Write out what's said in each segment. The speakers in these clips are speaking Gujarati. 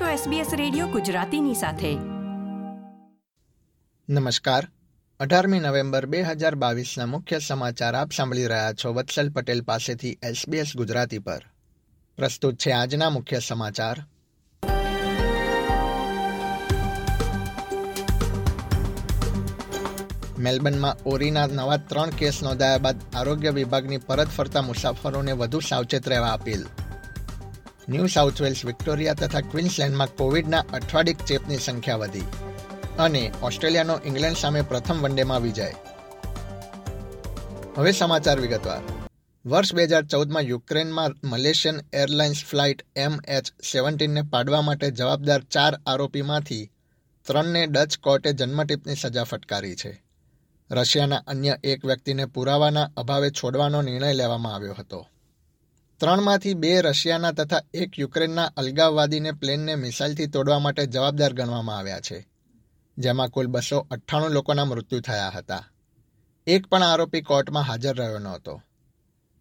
છો SBS રેડિયો ગુજરાતીની સાથે. નમસ્કાર. અઢારમી નવેમ્બર બે હજાર બાવીસના મુખ્ય સમાચાર આપ સાંભળી રહ્યા છો વત્સલ પટેલ પાસેથી એસબીએસ ગુજરાતી પર. પ્રસ્તુત છે આજના મુખ્ય સમાચાર. મેલબર્નમાં ઓરીના નવા ત્રણ કેસ નોંધાયા બાદ આરોગ્ય વિભાગની પરત ફરતા મુસાફરોને વધુ સાવચેત રહેવા appeal. New South Wales, Victoria તથા ક્વીન્સલેન્ડમાં કોવિડના અઠવાડિક ચેપની સંખ્યા વધી અને ઓસ્ટ્રેલિયાનો ઇંગ્લેન્ડ સામે પ્રથમ વનડેમાં વિજય. હવે સમાચાર વિગતવાર. વર્ષ બે હજાર ચૌદમાં યુક્રેનમાં Malaysian airlines flight M H સેવન્ટીનને પાડવા માટે જવાબદાર ચાર આરોપીમાંથી ત્રણને ડચ કોર્ટે જન્મટીપની સજા ફટકારી છે. રશિયાના અન્ય એક વ્યક્તિને પુરાવાના અભાવે છોડવાનો નિર્ણય લેવામાં આવ્યો હતો. ત્રણમાંથી બે રશિયાના તથા એક યુક્રેનના અલગાવવાદીને પ્લેનને મિસાઇલથી તોડવા માટે જવાબદાર ગણવામાં આવ્યા છે, જેમાં કુલ બસો અઠ્ઠાણું લોકોના મૃત્યુ થયા હતા. એક પણ આરોપી કોર્ટમાં હાજર રહ્યો નહોતો.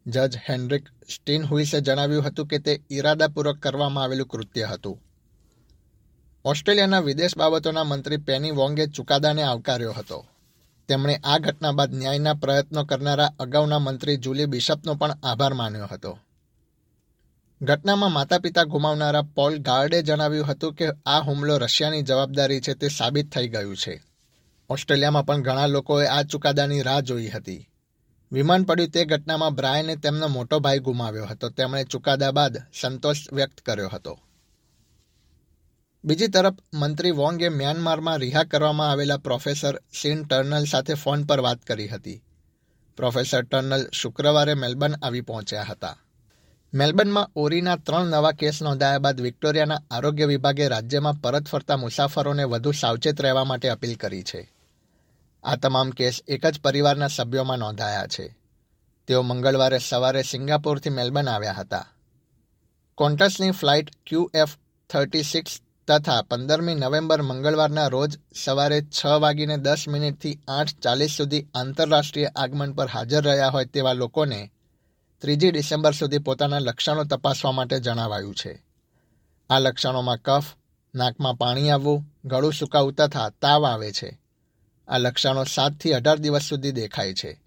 જજ હેનરિક સ્ટીન હુઇસે જણાવ્યું હતું કે તે ઇરાદાપૂર્વક કરવામાં આવેલું કૃત્ય હતું. ઓસ્ટ્રેલિયાના વિદેશ બાબતોના મંત્રી પેની વોંગે ચુકાદાને આવકાર્યો હતો. તેમણે આ ઘટના બાદ ન્યાયના પ્રયત્નો કરનારા અગાઉના મંત્રી જુલી બિશપનો પણ આભાર માન્યો હતો. ઘટનામાં માતા પિતા ગુમાવનારા પોલ ગાર્ડે જણાવ્યું હતું કે આ હુમલો રશિયાની જવાબદારી છે તે સાબિત થઈ ગયું છે. ઓસ્ટ્રેલિયામાં પણ ઘણા લોકોએ આ ચુકાદાની રાહ જોઈ હતી. વિમાન પડ્યું તે ઘટનામાં બ્રાયને તેમનો મોટો ભાઈ ગુમાવ્યો હતો. તેમણે ચુકાદા બાદ સંતોષ વ્યક્ત કર્યો હતો. બીજી તરફ, મંત્રી વોંગે મ્યાનમારમાં રિહા કરવામાં આવેલા પ્રોફેસર સીન ટર્નલ સાથે ફોન પર વાત કરી હતી. પ્રોફેસર ટર્નલ શુક્રવારે મેલબર્ન આવી પહોંચ્યા હતા. મેલબર્નમાં ઓરીના ત્રણ નવા કેસ નોંધાયા બાદ વિક્ટોરિયાના આરોગ્ય વિભાગે રાજ્યમાં પરત ફરતા મુસાફરોને વધુ સાવચેત રહેવા માટે અપીલ કરી છે. આ તમામ કેસ એક જ પરિવારના સભ્યોમાં નોંધાયા છે. તેઓ મંગળવારે સવારે સિંગાપોરથી મેલબર્ન આવ્યા હતા. કોન્ટસની flight Q F thirty six તથા પંદરમી નવેમ્બર મંગળવારના રોજ સવારે છ વાગીને દસ મિનિટથી આઠ ચાલીસ સુધી આંતરરાષ્ટ્રીય આગમન પર હાજર રહ્યા હોય તેવા લોકોને ત્રીજી ડિસેમ્બર સુધી પોતાના લક્ષણો તપાસવા માટે જણાવાયું છે. આ લક્ષણોમાં કફ, નાકમાં પાણી આવવું, ગળું સુકાવું તથા તાવ આવે છે. આ લક્ષણો સાતથી અઢાર દિવસ સુધી દેખાય છે.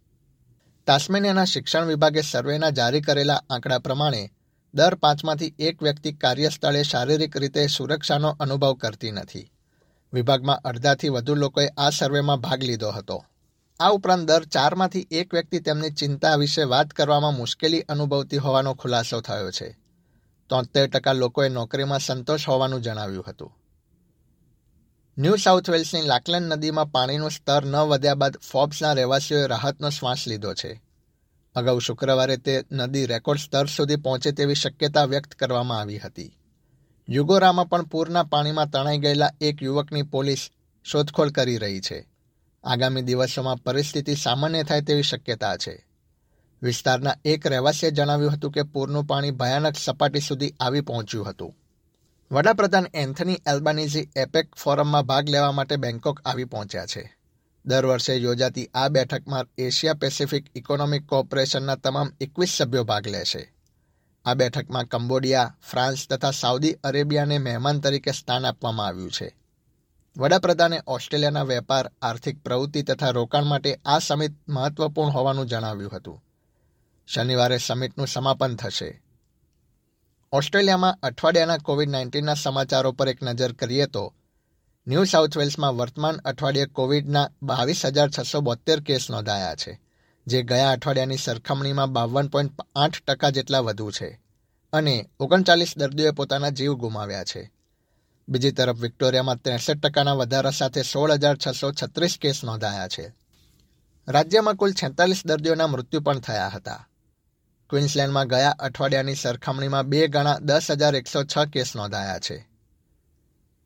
તાસ્મેનિયાના શિક્ષણ વિભાગે સર્વેના જારી કરેલા આંકડા પ્રમાણે દર પાંચમાંથી એક વ્યક્તિ કાર્યસ્થળે શારીરિક રીતે સુરક્ષાનો અનુભવ કરતી નથી. વિભાગમાં અડધાથી વધુ લોકોએ આ સર્વેમાં ભાગ લીધો હતો. આ ઉપરાંત દર ચારમાંથી એક વ્યક્તિ તેમની ચિંતા વિશે વાત કરવામાં મુશ્કેલી અનુભવતી હોવાનો ખુલાસો થયો છે. તોતેર ટકા લોકોએ નોકરીમાં સંતોષ હોવાનું જણાવ્યું હતું. ન્યૂ સાઉથ વેલ્સની લાકલેન નદીમાં પાણીનું સ્તર ન વધ્યા બાદ ફોબ્સના રહેવાસીઓએ રાહતનો શ્વાસ લીધો છે. અગાઉ શુક્રવારે તે નદી રેકોર્ડ સ્તર સુધી પહોંચે તેવી શક્યતા વ્યક્ત કરવામાં આવી હતી. યુગોરામાં પણ પૂરના પાણીમાં તણાઈ ગયેલા એક યુવકની પોલીસ શોધખોળ કરી રહી છે. આગામી દિવસોમાં પરિસ્થિતિ સામાન્ય થાય તેવી શક્યતા છે. વિસ્તારના એક રહેવાસીએ જણાવ્યું હતું કે પૂરનું પાણી ભયાનક સપાટી સુધી આવી પહોંચ્યું હતું. વડાપ્રધાન એન્થની એલ્બાનીઝી એપેક ફોરમમાં ભાગ લેવા માટે બેંકોક આવી પહોંચ્યા છે. દર વર્ષે યોજાતી આ બેઠકમાં એશિયા પેસિફિક ઇકોનોમિક કોઓપરેશનના તમામ એકવીસ સભ્યો ભાગ લેશે આ બેઠકમાં કંબોડિયા, ફ્રાન્સ તથા સાઉદી અરેબિયાને મહેમાન તરીકે સ્થાન આપવામાં આવ્યું છે. વડાપ્રધાને ઓસ્ટ્રેલિયાના વેપાર, આર્થિક પ્રવૃત્તિ તથા રોકાણ માટે આ સમિટ મહત્વપૂર્ણ હોવાનું જણાવ્યું હતું. શનિવારે સમિટનું સમાપન થશે. ઓસ્ટ્રેલિયામાં અઠવાડિયાના કોવિડ નાઇન્ટીનના સમાચારો પર એક નજર કરીએ તો, ન્યૂ સાઉથ વેલ્સમાં વર્તમાન અઠવાડિયે કોવિડના બાવીસ હજાર છસો બોતેર કેસ નોંધાયા છે, જે ગયા અઠવાડિયાની સરખામણીમાં બાવન પોઈન્ટ આઠ ટકા જેટલા વધુ છે અને ઓગણચાલીસ દર્દીઓએ પોતાના જીવ ગુમાવ્યા છે. બીજી તરફ વિક્ટોરિયામાં ત્રેસઠ ટકાના વધારા સાથે સોળ હજાર છસો છત્રીસ કેસ નોંધાયા છે. રાજ્યમાં કુલ છેતાલીસ દર્દીઓના મૃત્યુ પણ થયા હતા. ક્વિન્સલેન્ડમાં ગયા અઠવાડિયાની સરખામણીમાં બે ગણા દસ હજાર એકસો છ કેસ નોંધાયા છે.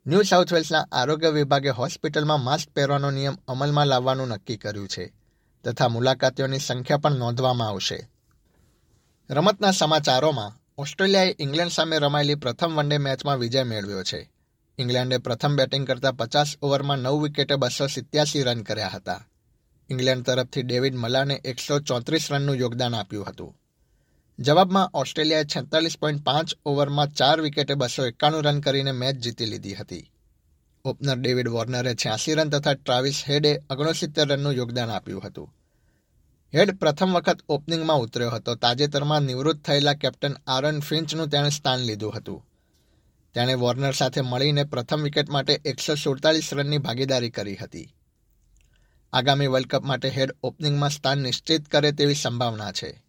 ન્યૂ સાઉથ વેલ્સના આરોગ્ય વિભાગે હોસ્પિટલમાં માસ્ક પહેરવાનો નિયમ અમલમાં લાવવાનું નક્કી કર્યું છે તથા મુલાકાતીઓની સંખ્યા પણ નોંધવામાં આવશે. રમતના સમાચારોમાં ઓસ્ટ્રેલિયાએ ઇંગ્લેન્ડ સામે રમાયેલી પ્રથમ વનડે મેચમાં વિજય મેળવ્યો છે. ઇંગ્લેન્ડે પ્રથમ બેટિંગ કરતા પચાસ ઓવરમાં નવ વિકેટે બસો સિત્યાસી રન કર્યા હતા. ઇંગ્લેન્ડ તરફથી ડેવિડ મલાને એકસો ચોત્રીસ રનનું યોગદાન આપ્યું હતું. જવાબમાં ઓસ્ટ્રેલિયાએ છેતાલીસ પોઈન્ટ પાંચ ઓવરમાં ચાર વિકેટે બસો એકાણું રન કરીને મેચ જીતી લીધી હતી. ઓપનર ડેવિડ વોર્નરે છ્યાસી રન તથા ટ્રાવિસ હેડે ઓગણસિત્તેર રનનું યોગદાન આપ્યું હતું. હેડ પ્રથમ વખત ઓપનિંગમાં ઉતર્યો હતો. તાજેતરમાં નિવૃત્ત થયેલા કેપ્ટન આરન ફિન્ચનું તેણે સ્થાન લીધું હતું. તેણે વોર્નર સાથે મળીને પ્રથમ વિકેટ માટે એકસો સુડતાલીસ રનની ભાગીદારી કરી હતી. આગામી વર્લ્ડ કપ માટે હેડ ઓપનિંગમાં સ્થાન નિશ્ચિત કરે તેવી સંભાવના છે.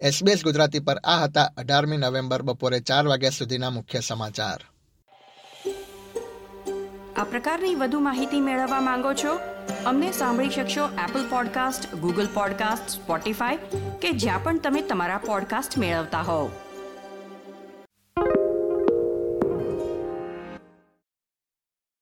એસબીએસ ગુજરાતી પર આ હતા અઢારમી નવેમ્બર બપોરે ચાર વાગ્યા સુધીના મુખ્ય સમાચાર. આ પ્રકારની વધુ માહિતી મેળવવા માંગો છો? અમને સાંભળી શકશો Apple podcast Google podcast Spotify કે જ્યાં પણ તમે તમારા પોડકાસ્ટ મેળવતા હોવ.